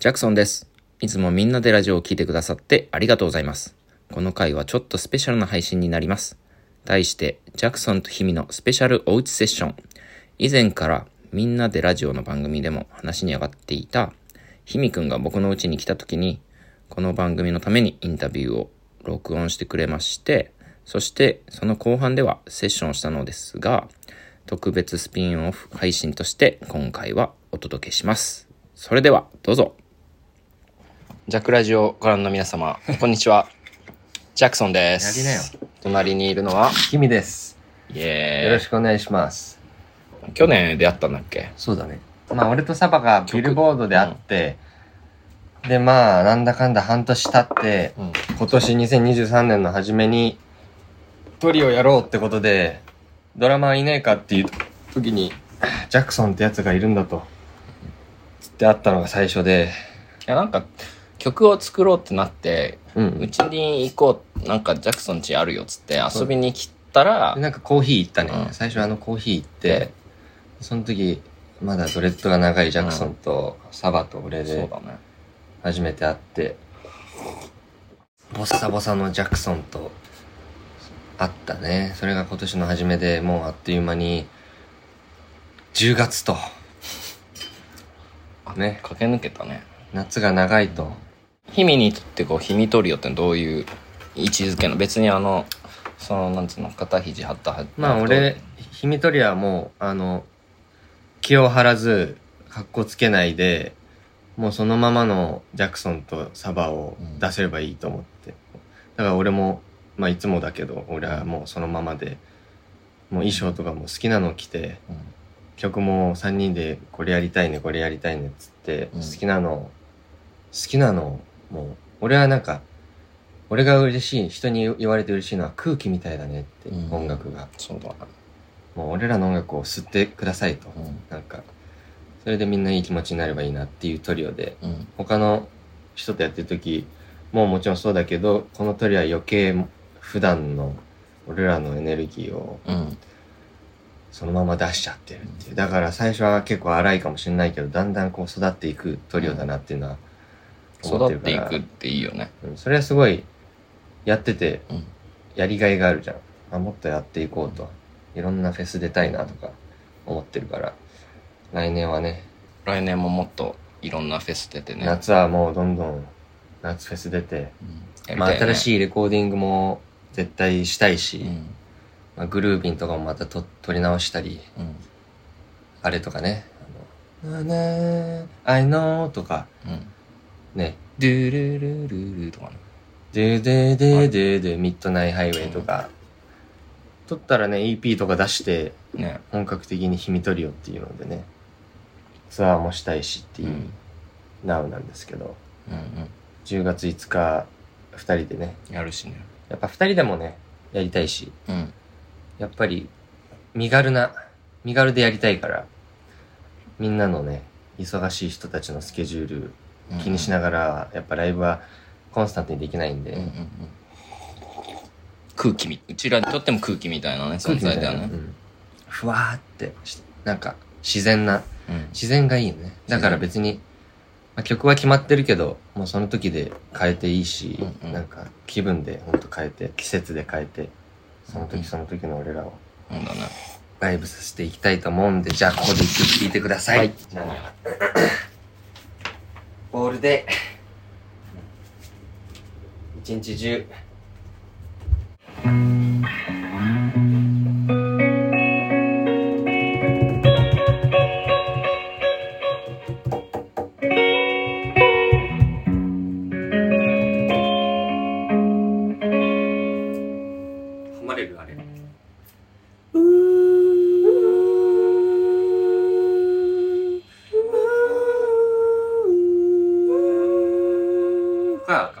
ジャクソンです。いつもみんなでラジオを聴いてくださってありがとうございます。この回はちょっとスペシャルな配信になります。題して、ジャクソンとヒミのスペシャルおうちセッション。以前からみんなでラジオの番組でも話に上がっていた、ヒミくんが僕の家に来た時に、この番組のためにインタビューを録音してくれまして、そしてその後半ではセッションをしたのですが、特別スピンオフ配信として今回はお届けします。それではどうぞ。ジャックラジオをご覧の皆様、こんにちは。ジャクソンです。やりなよ。隣にいるのは、君です。イよエーろしくお願いします。イ。去年出会ったんだっけ？そうだね。まあ、俺とサバがビルボードで会って、で、まあ、なんだかんだ半年経って、うん。今年2023年の初めに、トリをやろうってことで、ドラマーいねえかっていう時に、ジャクソンってやつがいるんだと。つって会ったのが最初で、いや、なんか、曲を作ろうってなって、う。うんちに行こう、なんかジャクソン家あるよっつって遊びに来たらで、なんかコーヒー行ったね。うん最初あのコーヒー行って、その時、まだドレッドが長いジャクソンと、サバと俺で。初めて会って、ボッサボサのジャクソンと会ったね。それが今年の初めでもうあっという間に、10月と、ね、駆け抜けたね。夏が長いと。ヒミにとってこう、ヒミトリオってどういう位置づけの別にあの、その、なんつうの、肩肘張った、まあ俺、ヒミトリはもう、あの、気を張らず、格好つけないで、もうそのままのジャクソンとサバを出せればいいと思って。だから俺も、まあいつもだけど、俺はもうそのままで、もう衣装とかも好きなの着て、うん。曲も3人でこれやりたいね、これやりたいねっつって、うん。好きなの、好きなの、もう、俺はなんか、俺が嬉しい、人に言われて嬉しいのは空気みたいだねって、うん音楽が。そうだね。もう俺らの音楽を吸ってくださいと。うんなんか、それでみんないい気持ちになればいいなっていうトリオで、うん。他の人とやってる時ももちろんそうだけど、このトリオは余計普段の俺らのエネルギーをうん。そのまま出しちゃってるっていう。だから最初は結構荒いかもしれないけど、だんだんこう育っていくトリオだなっていうのは思育っていくっていいよね。うんそれはすごいやっててうん。やりがいがあるじゃん。あ、もっとやっていこうと。いろんなフェス出たいなとか思ってるから、来年はね、来年ももっといろんなフェス出てね。夏はもうどんどん夏フェス出て、まあ、新い。しいレコーディングも絶対したいし、うん。まあ、グルービンとかもまたと撮り直したり、うん。あれとかね、あの、なな I know とか、うん。ね、ドゥルルルルとかね。でででででミッドナイトハイウェイとか、撮ったらね、EP とか出して、ね。本格的に秘密トリオっていうのでね、ツアーもしたいしっていう、ナウなんですけど、うんうん。10月5日、二人でね、やるしね。やっぱ二人でもね、やりたいし、うん。やっぱり、身軽な、身軽でやりたいから、みんなのね、忙しい人たちのスケジュール気にしながら、やっぱライブはコンスタントにできないんで、うんうんうん。空気み、うちらにとっても空気みたいなね、存在だよね。うんふわーってし、なんか、自然な、うん。自然がいいよね。だから別に、まあ、曲は決まってるけど、もうその時で変えていいし、うんうんなんか気分でほんと変えて、季節で変えて、その時その時の俺らをそうだね。ライブさせていきたいと思うんで、じゃあここで一曲聴いてください。はいボールで、一日中、か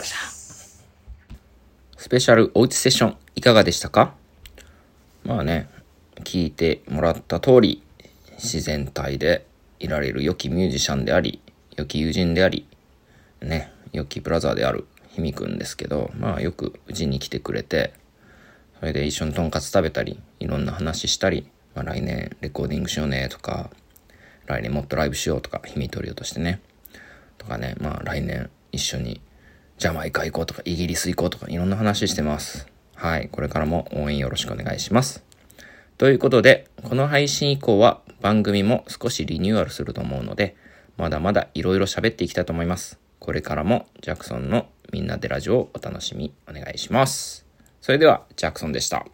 りがとうございました。スペシャルおうちセッションいかがでしたか？まあね、聞いてもらった通り、自然体でいられる良きミュージシャンであり、良き友人であり、ね、良きブラザーであるひみくんですけど、まあよくうちに来てくれて、それで一緒にとんかつ食べたり、いろんな話したり、まあ来年レコーディングしようねとか、来年もっとライブしようとか、ひみトリオとしてね。とかね、まあ来年一緒にジャマイカ行こうとか、イギリス行こうとか、いろんな話してます。はい。これからも応援よろしくお願いします。ということで、この配信以降は番組も少しリニューアルすると思うので、まだまだいろいろ喋っていきたいと思います。これからもジャクソンのみんなでラジオをお楽しみお願いします。それでは、ジャクソンでした。